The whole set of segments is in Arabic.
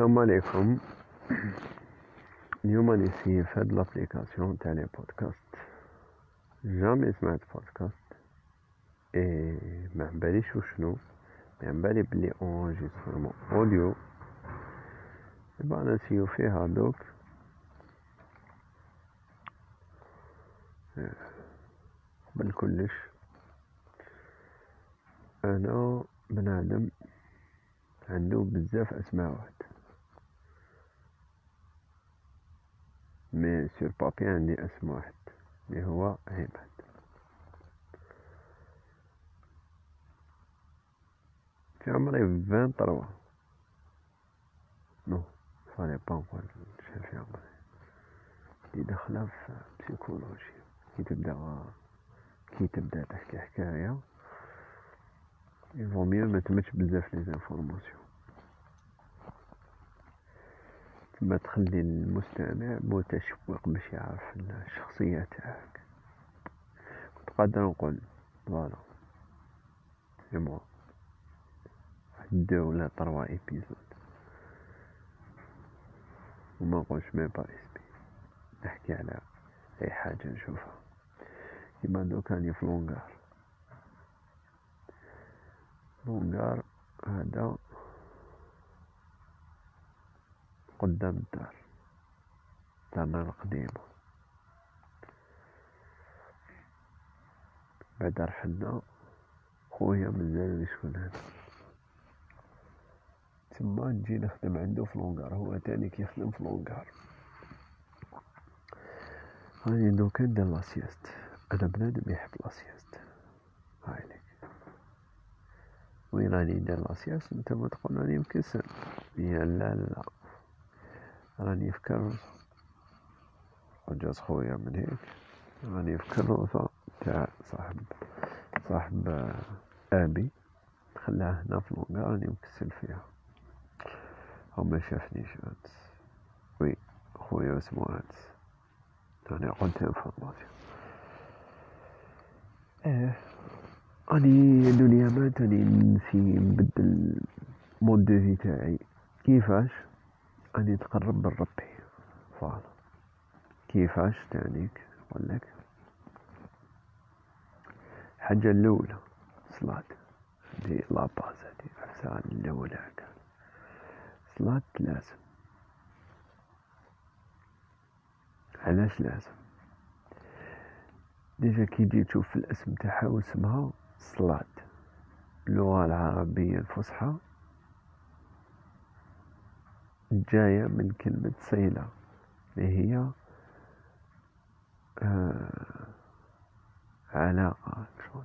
السلام عليكم. اليوم راني في هاد لابليكاسيون تاع لي بودكاست. جامي سمعت بودكاست. اي ما باليش وشنو؟ ما بالي بلي اونجيسترمون اوديو يبقى نسيو فيها دوك قبل كلش أنا بنادم عنده بزاف اسماوات مي سور بابي عندي اسم واحد اللي هو عماد في عمري فان طروا نو فالي با نقول شحال في عمري. اللي داخلة في بسيكولوجي كي تبدا كي تبدا تحكي حكاية يفو ميو ما تمتش بزاف لي زانفورماسيون ما تخلي المستمع متشوق باش يعرف الشخصية تاعك. كنت قادر نقول فوالا. سي موا ولا طروا ايبيزود وما نقولش ميم با اسمي نحكي على أي حاجة نشوفها. كيما دوكا راني في لونغار لونغار هذا قدام الدار دارنا القديمة. بعد رحلنا خويا مازال شكون هذا؟ تما نجي نخدم عندو في لونغار هو تاني كيخدم في لونغار. راني دوكا ندير لاسياست أنا بنادم يحب لاسياست هاي لك وين راني ندير لاسياست نتوما تقول راني مكسل يا لا لا. راني كروسة وجاز خويا من هيك. راني في كروسة تاع صاحب صاحب آبي. خلاه هنا في لونغا راني مكسل فيها. هو ما شافنيش امس وي خويا اسمو انس أنا قلت انفورماسيون إيه اني الدنيا مات اني نسي نبدل مود دو في تاعي. كيفاش؟ أن يتقرب من ربي. فوالا كيفاش تعنيك لك. الحاجة الأولى. صلاة. هذه la base هذه. عفسان الأولى كان. صلاة لازم. علاش لازم؟ déjà كي تجي تشوف الاسم تاعها واسمها صلاة. اللغة العربية الفصحى. جاية من كلمة صيلة اللي هي آه علاقة شلون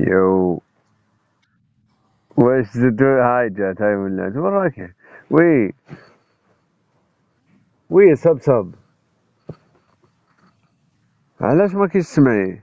يو. واش زدو هاي جات هاي ولات وين راكي وي. وي صب صب علاش ما كيش تسمعي؟